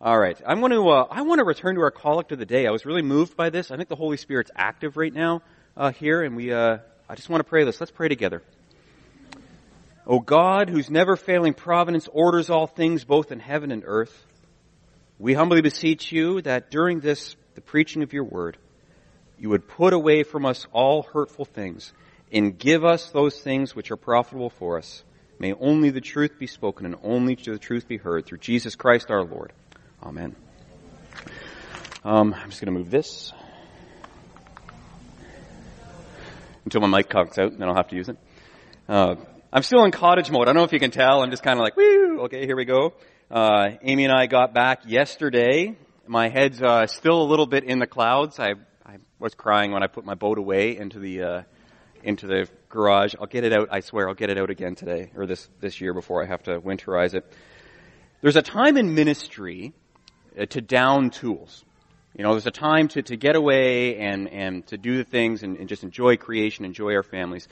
All right. I'm going to, uh, I want to return to our collect of the day. I was really moved by this. I think the Holy Spirit's active right now, uh, here, and we, uh, I just want to pray this. Let's pray together. O God, whose never failing providence orders all things both in heaven and earth, we humbly beseech you that during this, the preaching of your word, you would put away from us all hurtful things and give us those things which are profitable for us. May only the truth be spoken and only the truth be heard through Jesus Christ our Lord. Amen. Um, I'm just going to move this until my mic conks out, and then I'll have to use it. Uh, I'm still in cottage mode. I don't know if you can tell. I'm just kind of like, woo, okay, here we go. Uh, Amy and I got back yesterday. My head's uh, still a little bit in the clouds. I, I was crying when I put my boat away into the uh, into the garage. I'll get it out. I swear, I'll get it out again today or this this year before I have to winterize it. There's a time in ministry to down tools. You know, there's a time to, to get away and, and to do the things and, and just enjoy creation, enjoy our families.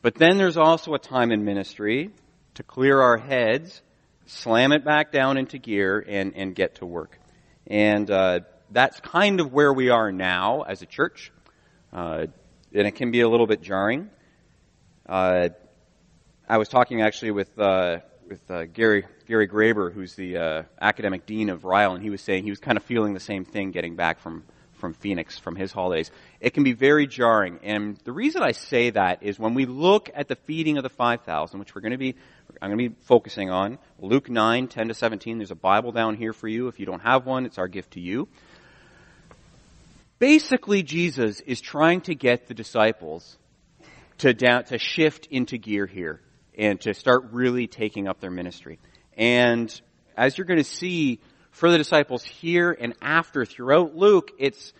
But then there's also a time in ministry to clear our heads, slam it back down into gear, and, and get to work. And uh, that's kind of where we are now as a church. Uh, and it can be a little bit jarring. Uh, I was talking actually with uh, with uh, Gary Gary Graber, who's the uh, academic dean of Ryle, and he was saying he was kind of feeling the same thing getting back from from Phoenix from his holidays. It can be very jarring, and the reason I say that is when we look at the feeding of the five thousand, which we're going to be I'm going to be focusing on Luke nine ten to seventeen. There's a Bible down here for you. If you don't have one, it's our gift to you. Basically, Jesus is trying to get the disciples to down, to shift into gear here and to start really taking up their ministry. And as you're going to see for the disciples here and after throughout Luke, it's,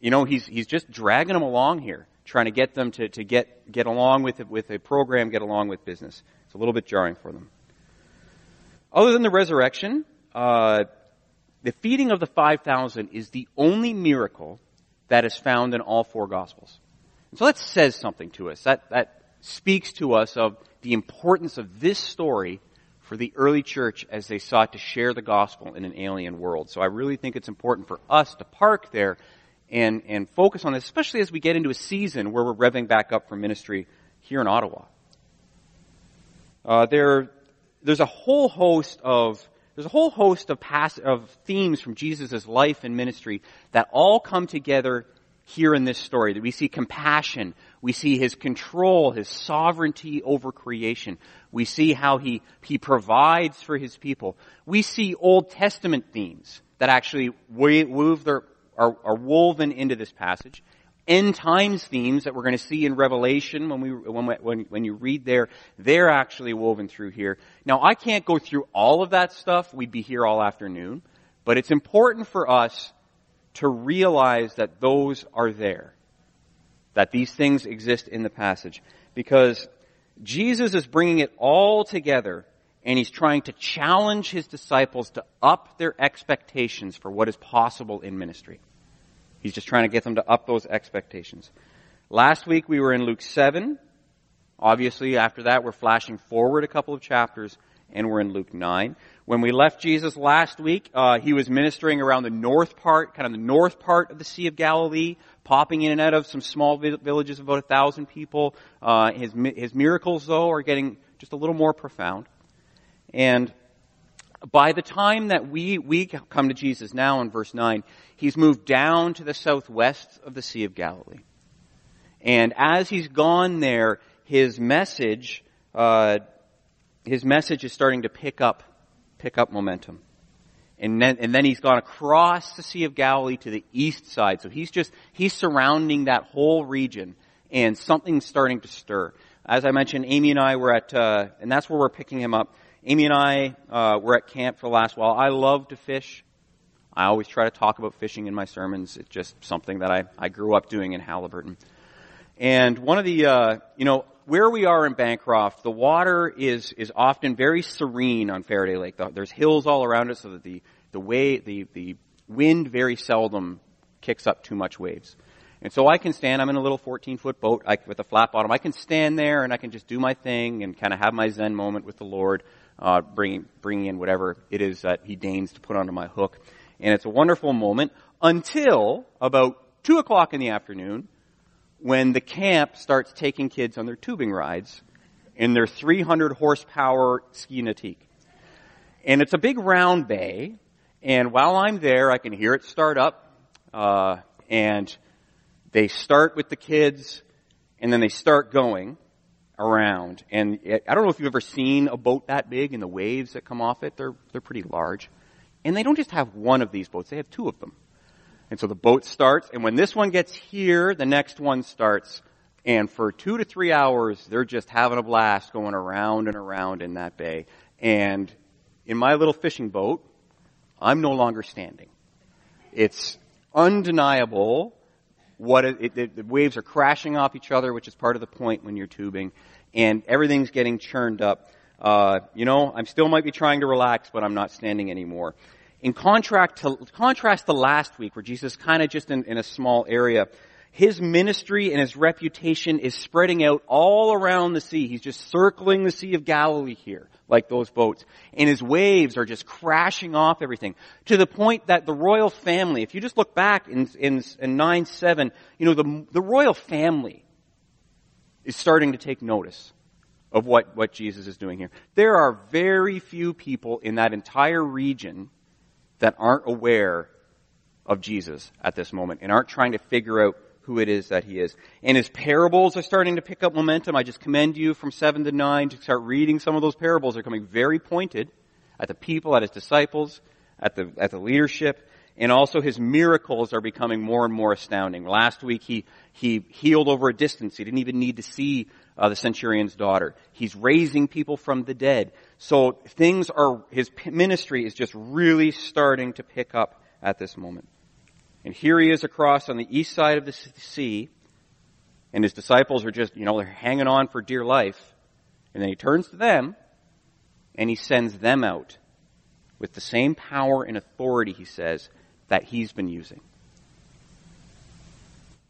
you know, he's, he's just dragging them along here, trying to get them to, to get, get along with it, with a program, get along with business. It's a little bit jarring for them. Other than the resurrection, uh, the feeding of the 5,000 is the only miracle that is found in all four Gospels. And so that says something to us. That, that speaks to us of the importance of this story for the early church as they sought to share the gospel in an alien world. So I really think it's important for us to park there and, and focus on this, especially as we get into a season where we're revving back up for ministry here in Ottawa. Uh, there, there's a whole host of there's a whole host of, past, of themes from Jesus' life and ministry that all come together here in this story. That we see compassion, we see his control, his sovereignty over creation. We see how he, he provides for his people. We see Old Testament themes that actually weave their, are, are woven into this passage end times themes that we're going to see in Revelation when we, when, when, when you read there, they're actually woven through here. Now I can't go through all of that stuff. We'd be here all afternoon. But it's important for us to realize that those are there. That these things exist in the passage. Because Jesus is bringing it all together and he's trying to challenge his disciples to up their expectations for what is possible in ministry. He's just trying to get them to up those expectations. Last week we were in Luke 7. Obviously, after that, we're flashing forward a couple of chapters, and we're in Luke 9. When we left Jesus last week, uh, he was ministering around the north part, kind of the north part of the Sea of Galilee, popping in and out of some small villages of about a thousand people. Uh, his, his miracles, though, are getting just a little more profound. And by the time that we, we come to Jesus now in verse 9, he's moved down to the southwest of the Sea of Galilee. And as he's gone there, his message, uh, his message is starting to pick up, pick up momentum. And then, and then he's gone across the Sea of Galilee to the east side. So he's just, he's surrounding that whole region and something's starting to stir. As I mentioned, Amy and I were at, uh, and that's where we're picking him up. Amy and I uh, were at camp for the last while. I love to fish. I always try to talk about fishing in my sermons. It's just something that I, I grew up doing in Haliburton. And one of the, uh, you know, where we are in Bancroft, the water is is often very serene on Faraday Lake. There's hills all around it, so that the the way the the wind very seldom kicks up too much waves. And so I can stand. I'm in a little 14 foot boat I, with a flat bottom. I can stand there and I can just do my thing and kind of have my Zen moment with the Lord uh, bringing, bringing in whatever it is that he deigns to put onto my hook. And it's a wonderful moment until about 2 o'clock in the afternoon when the camp starts taking kids on their tubing rides in their 300 horsepower ski Nautique. And it's a big round bay, and while I'm there, I can hear it start up, uh, and they start with the kids, and then they start going around. And it, I don't know if you've ever seen a boat that big and the waves that come off it. They're, they're pretty large. And they don't just have one of these boats, they have two of them. And so the boat starts, and when this one gets here, the next one starts. And for two to three hours, they're just having a blast going around and around in that bay. And in my little fishing boat, I'm no longer standing. It's undeniable what it, it, the waves are crashing off each other, which is part of the point when you're tubing, and everything's getting churned up. Uh, you know, I still might be trying to relax, but I'm not standing anymore. In contrast to, contrast to last week, where Jesus kind of just in, in a small area, his ministry and his reputation is spreading out all around the sea. He's just circling the Sea of Galilee here, like those boats. And his waves are just crashing off everything. To the point that the royal family, if you just look back in, in, in 9-7, you know, the, the royal family is starting to take notice of what, what Jesus is doing here. There are very few people in that entire region that aren't aware of Jesus at this moment and aren't trying to figure out who it is that he is. And his parables are starting to pick up momentum. I just commend you from 7 to 9 to start reading some of those parables. They're coming very pointed at the people, at his disciples, at the, at the leadership, and also his miracles are becoming more and more astounding. Last week he, he healed over a distance. He didn't even need to see uh, the centurion's daughter. He's raising people from the dead. So things are, his ministry is just really starting to pick up at this moment. And here he is across on the east side of the sea, and his disciples are just, you know, they're hanging on for dear life. And then he turns to them, and he sends them out with the same power and authority, he says, that he's been using.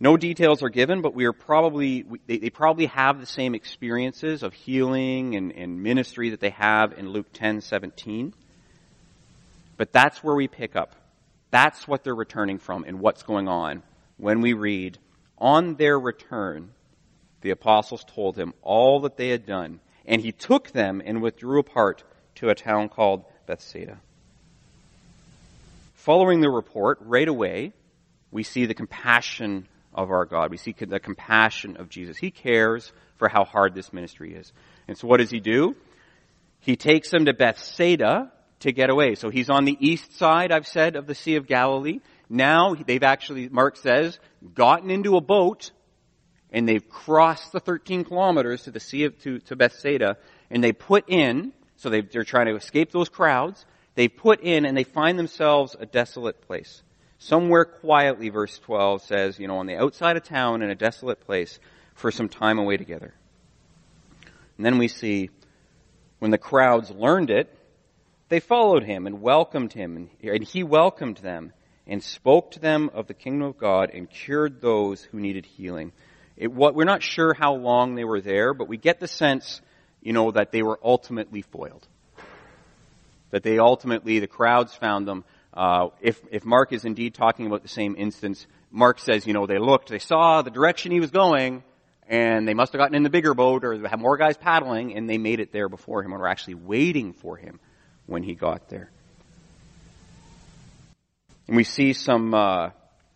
No details are given, but we are probably, they, probably have the same experiences of healing and, and ministry that they have in Luke 10, 17. But that's where we pick up. That's what they're returning from and what's going on when we read, on their return, the apostles told him all that they had done, and he took them and withdrew apart to a town called Bethsaida. Following the report, right away, we see the compassion of our God. We see the compassion of Jesus. He cares for how hard this ministry is. And so what does he do? He takes them to Bethsaida to get away. So he's on the east side, I've said, of the Sea of Galilee. Now they've actually, Mark says, gotten into a boat and they've crossed the 13 kilometers to the Sea of, to, to Bethsaida and they put in, so they they're trying to escape those crowds, they put in and they find themselves a desolate place. Somewhere quietly, verse 12 says, you know, on the outside of town in a desolate place for some time away together. And then we see when the crowds learned it, they followed him and welcomed him, and he welcomed them and spoke to them of the kingdom of God and cured those who needed healing. It, what, we're not sure how long they were there, but we get the sense, you know, that they were ultimately foiled. That they ultimately, the crowds found them uh, if, if Mark is indeed talking about the same instance, Mark says, you know, they looked, they saw the direction he was going, and they must have gotten in the bigger boat or had more guys paddling, and they made it there before him and were actually waiting for him when he got there. And we see some, uh,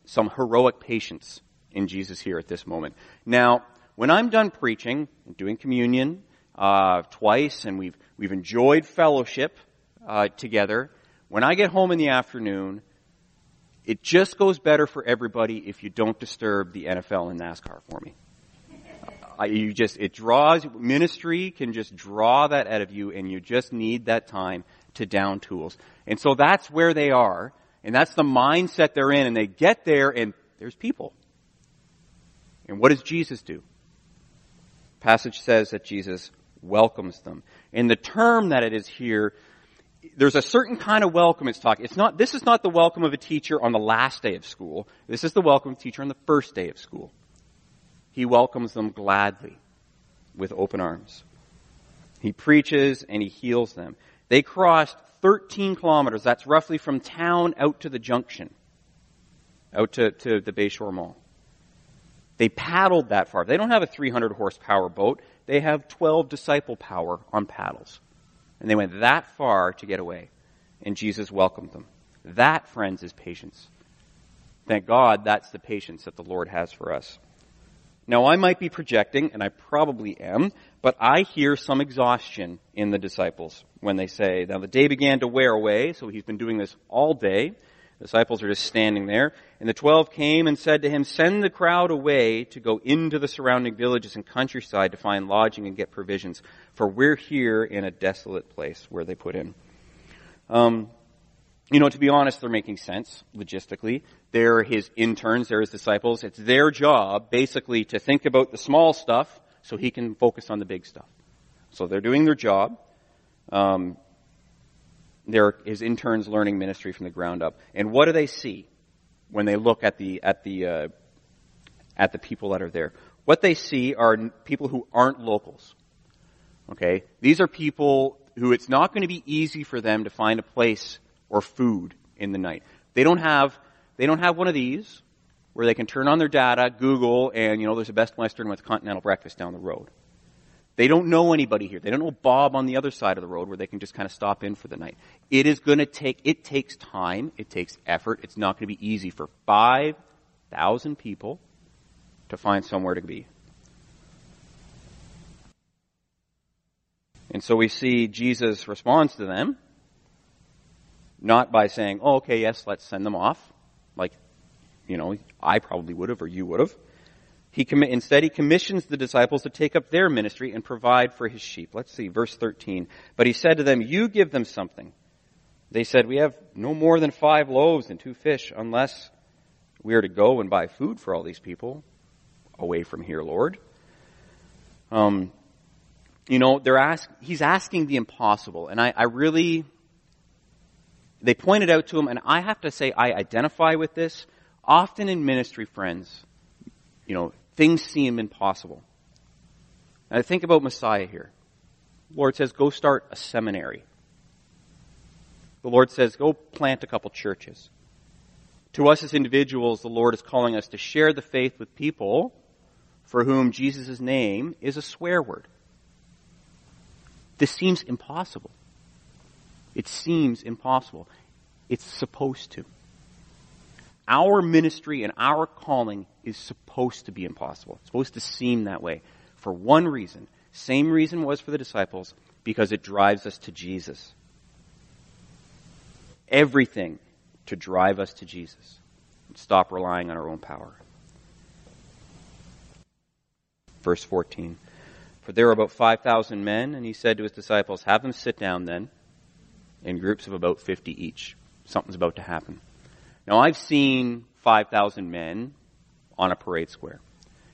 some heroic patience in Jesus here at this moment. Now, when I'm done preaching and doing communion uh, twice, and we've we've enjoyed fellowship uh, together, when I get home in the afternoon, it just goes better for everybody if you don't disturb the NFL and NASCAR for me. You just, it draws, ministry can just draw that out of you and you just need that time to down tools. And so that's where they are and that's the mindset they're in and they get there and there's people. And what does Jesus do? Passage says that Jesus welcomes them. And the term that it is here there's a certain kind of welcome it's talking. It's not, this is not the welcome of a teacher on the last day of school. This is the welcome of a teacher on the first day of school. He welcomes them gladly with open arms. He preaches and he heals them. They crossed 13 kilometers. That's roughly from town out to the junction, out to, to the Bayshore Mall. They paddled that far. They don't have a 300 horsepower boat. They have 12 disciple power on paddles. And they went that far to get away. And Jesus welcomed them. That, friends, is patience. Thank God that's the patience that the Lord has for us. Now, I might be projecting, and I probably am, but I hear some exhaustion in the disciples when they say, now the day began to wear away, so he's been doing this all day. The disciples are just standing there. And the twelve came and said to him, send the crowd away to go into the surrounding villages and countryside to find lodging and get provisions, for we're here in a desolate place where they put in. Um, you know, to be honest, they're making sense logistically. They're his interns, they're his disciples. It's their job basically to think about the small stuff so he can focus on the big stuff. So they're doing their job. Um, they're his interns learning ministry from the ground up. And what do they see when they look at the at the uh, at the people that are there? What they see are people who aren't locals. Okay, these are people who it's not going to be easy for them to find a place or food in the night. They don't have, they don't have one of these where they can turn on their data, Google, and you know, there's a Best Western with continental breakfast down the road. They don't know anybody here. They don't know Bob on the other side of the road where they can just kind of stop in for the night. It is going to take, it takes time. It takes effort. It's not going to be easy for 5,000 people to find somewhere to be. And so we see Jesus responds to them not by saying, oh, okay, yes, let's send them off, like, you know, I probably would have or you would have. He commi- instead, he commissions the disciples to take up their ministry and provide for his sheep. Let's see, verse 13. But he said to them, you give them something. They said, we have no more than five loaves and two fish unless we are to go and buy food for all these people away from here, Lord. Um, you know, they're ask, he's asking the impossible. And I, I really, they pointed out to him, and I have to say I identify with this. Often in ministry, friends, you know, things seem impossible. And I think about Messiah here. The Lord says, go start a seminary. The Lord says, go plant a couple churches. To us as individuals, the Lord is calling us to share the faith with people for whom Jesus' name is a swear word. This seems impossible. It seems impossible. It's supposed to. Our ministry and our calling is supposed to be impossible. It's supposed to seem that way. For one reason. Same reason was for the disciples, because it drives us to Jesus. Everything to drive us to Jesus. Stop relying on our own power. Verse 14. For there were about 5,000 men, and he said to his disciples, Have them sit down then in groups of about 50 each. Something's about to happen. Now, I've seen 5,000 men on a parade square.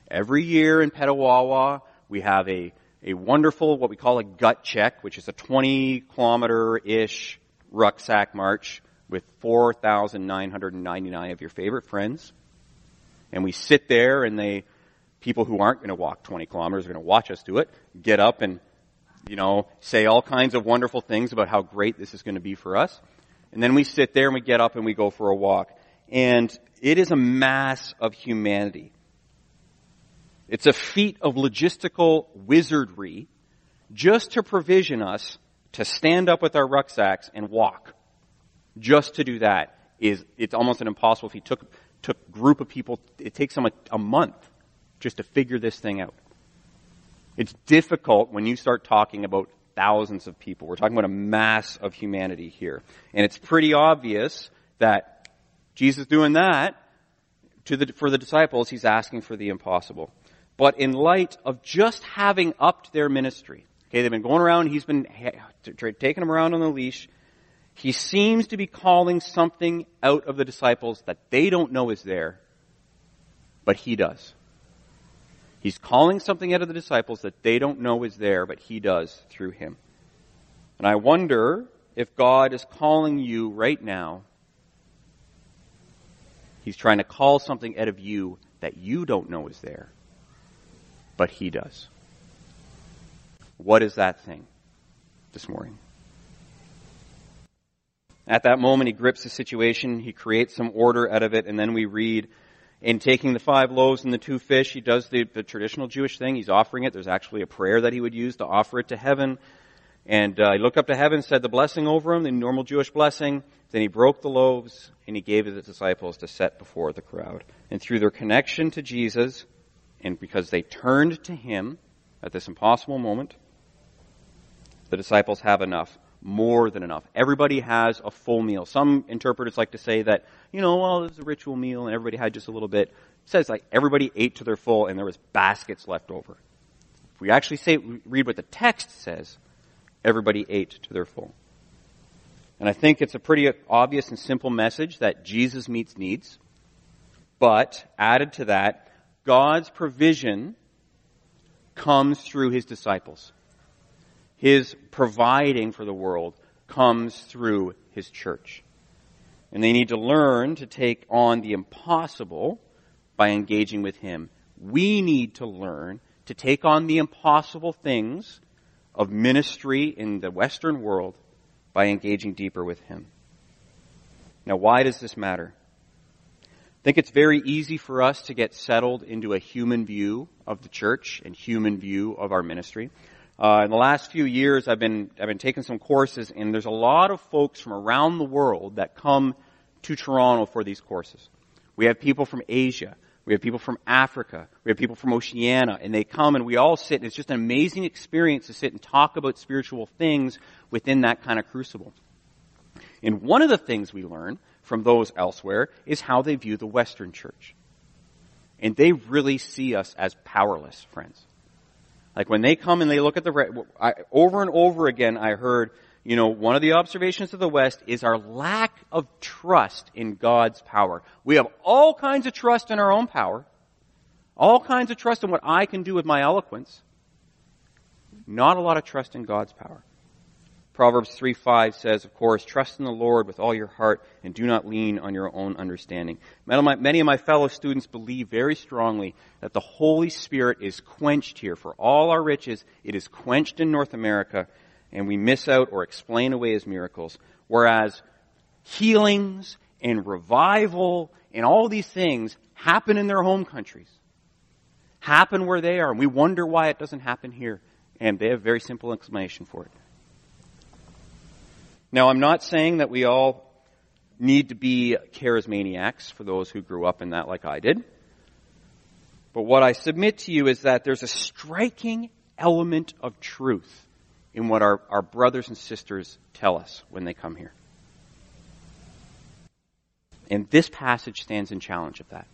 Every year in Petawawa, we have a, a wonderful, what we call a gut check, which is a 20 kilometer-ish rucksack march with 4,999 of your favorite friends. And we sit there and they, people who aren't going to walk 20 kilometers are going to watch us do it, get up and you know, say all kinds of wonderful things about how great this is going to be for us. And then we sit there and we get up and we go for a walk. And it is a mass of humanity. It's a feat of logistical wizardry just to provision us to stand up with our rucksacks and walk. Just to do that is, it's almost an impossible if you took, took group of people, it takes them a, a month just to figure this thing out. It's difficult when you start talking about thousands of people. We're talking about a mass of humanity here. And it's pretty obvious that Jesus doing that the, for the disciples, he's asking for the impossible. But in light of just having upped their ministry, okay, they've been going around, he's been taking them around on the leash, he seems to be calling something out of the disciples that they don't know is there, but he does. He's calling something out of the disciples that they don't know is there, but he does through him. And I wonder if God is calling you right now. He's trying to call something out of you that you don't know is there, but he does. What is that thing? this morning. At that moment, he grips the situation, he creates some order out of it, and then we read, in taking the five loaves and the two fish, he does the, the traditional Jewish thing. He's offering it. There's actually a prayer that he would use to offer it to heaven. And uh, he looked up to heaven, said the blessing over him, the normal Jewish blessing. Then he broke the loaves and he gave the disciples to set before the crowd. And through their connection to Jesus, and because they turned to him at this impossible moment, the disciples have enough. More than enough. Everybody has a full meal. Some interpreters like to say that, you know, well, it was a ritual meal and everybody had just a little bit. It says like everybody ate to their full and there was baskets left over. If we actually say, read what the text says, everybody ate to their full. And I think it's a pretty obvious and simple message that Jesus meets needs. But added to that, God's provision comes through his disciples. His providing for the world comes through his church. And they need to learn to take on the impossible by engaging with him. We need to learn to take on the impossible things of ministry in the Western world by engaging deeper with Him. Now, why does this matter? I think it's very easy for us to get settled into a human view of the church and human view of our ministry. Uh, in the last few years, I've been I've been taking some courses, and there's a lot of folks from around the world that come to Toronto for these courses. We have people from Asia. We have people from Africa. We have people from Oceania, and they come and we all sit, and it's just an amazing experience to sit and talk about spiritual things within that kind of crucible. And one of the things we learn from those elsewhere is how they view the Western church. And they really see us as powerless, friends. Like when they come and they look at the, I, over and over again I heard, you know, one of the observations of the West is our lack of trust in God's power. We have all kinds of trust in our own power, all kinds of trust in what I can do with my eloquence, not a lot of trust in God's power. Proverbs 3 5 says, of course, trust in the Lord with all your heart and do not lean on your own understanding. Many of my fellow students believe very strongly that the Holy Spirit is quenched here. For all our riches, it is quenched in North America and we miss out or explain away his miracles. Whereas healings and revival and all these things happen in their home countries. Happen where they are. And we wonder why it doesn't happen here. And they have a very simple explanation for it. Now, I'm not saying that we all need to be charismaniacs for those who grew up in that like I did. But what I submit to you is that there's a striking element of truth in what our, our brothers and sisters tell us when they come here. And this passage stands in challenge of that.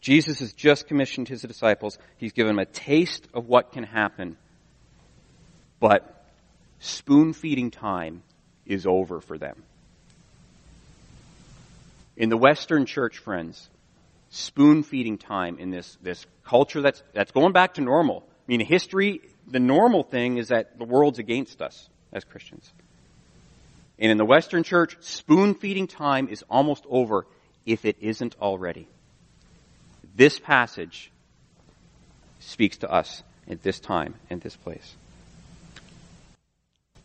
Jesus has just commissioned his disciples. He's given them a taste of what can happen. But spoon feeding time is over for them. In the Western church, friends, spoon feeding time in this, this culture that's, that's going back to normal. I mean, history the normal thing is that the world's against us as Christians. And in the Western church, spoon feeding time is almost over if it isn't already. This passage speaks to us at this time and this place.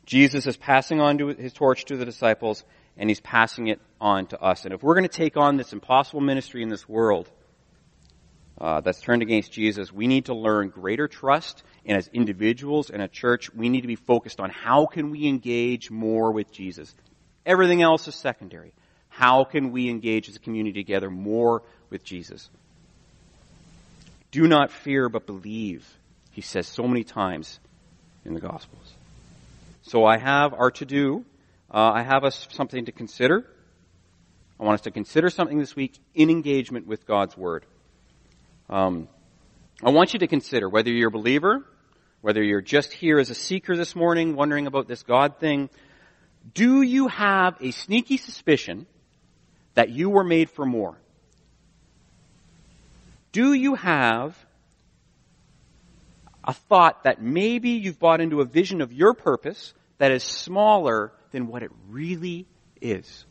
Jesus is passing on to his torch to the disciples and he's passing it on to us. And if we're going to take on this impossible ministry in this world, uh, that's turned against Jesus, we need to learn greater trust. And as individuals and a church, we need to be focused on how can we engage more with Jesus. Everything else is secondary. How can we engage as a community together more with Jesus? Do not fear, but believe, he says so many times in the Gospels. So I have our to do. Uh, I have us something to consider. I want us to consider something this week in engagement with God's Word. Um, I want you to consider whether you're a believer, whether you're just here as a seeker this morning, wondering about this God thing. Do you have a sneaky suspicion that you were made for more? Do you have a thought that maybe you've bought into a vision of your purpose that is smaller than what it really is?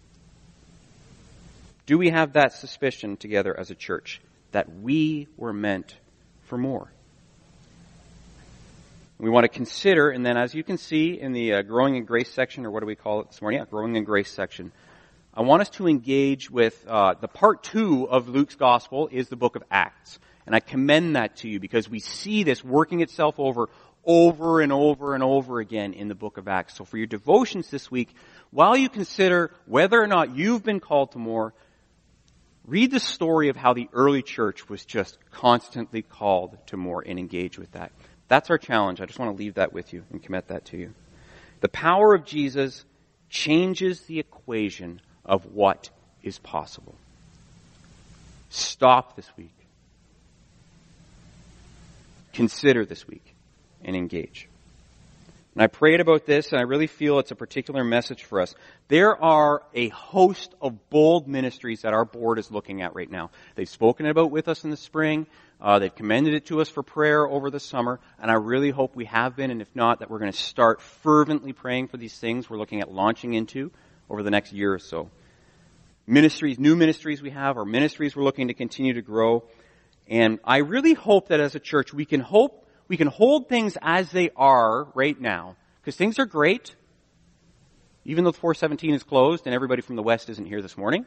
Do we have that suspicion together as a church? that we were meant for more. We want to consider, and then as you can see in the uh, Growing in Grace section, or what do we call it this morning? Yeah, Growing in Grace section. I want us to engage with uh, the part two of Luke's Gospel is the book of Acts. And I commend that to you because we see this working itself over over and over and over again in the book of Acts. So for your devotions this week, while you consider whether or not you've been called to more, read the story of how the early church was just constantly called to more and engage with that. That's our challenge. I just want to leave that with you and commit that to you. The power of Jesus changes the equation of what is possible. Stop this week. Consider this week and engage. And I prayed about this and I really feel it's a particular message for us. There are a host of bold ministries that our board is looking at right now. They've spoken about with us in the spring. Uh, they've commended it to us for prayer over the summer, and I really hope we have been, and if not, that we're going to start fervently praying for these things we're looking at launching into over the next year or so. Ministries, new ministries we have, or ministries we're looking to continue to grow. And I really hope that as a church we can hope we can hold things as they are right now, because things are great, even though 417 is closed and everybody from the West isn't here this morning.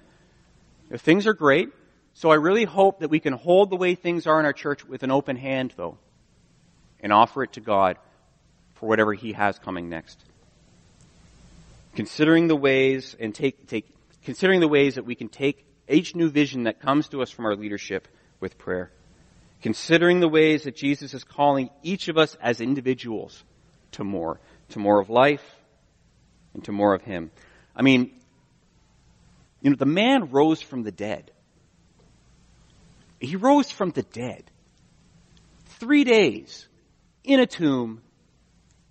If things are great, so I really hope that we can hold the way things are in our church with an open hand, though, and offer it to God for whatever He has coming next. Considering the ways and take, take, considering the ways that we can take each new vision that comes to us from our leadership with prayer considering the ways that Jesus is calling each of us as individuals to more, to more of life and to more of Him. I mean, you know, the man rose from the dead. He rose from the dead. Three days in a tomb,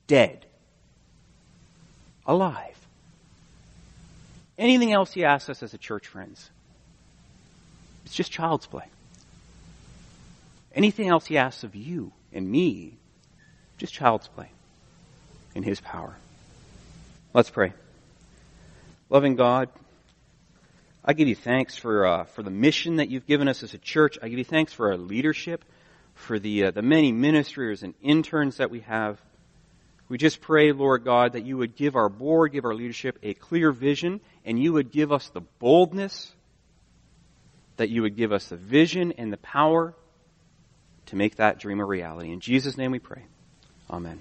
dead. Alive. Anything else he asks us as a church, friends? It's just child's play. Anything else he asks of you and me, just child's play in his power. Let's pray. Loving God, I give you thanks for uh, for the mission that you've given us as a church. I give you thanks for our leadership, for the uh, the many ministers and interns that we have. We just pray, Lord God, that you would give our board, give our leadership a clear vision, and you would give us the boldness, that you would give us the vision and the power to make that dream a reality. In Jesus' name we pray. Amen.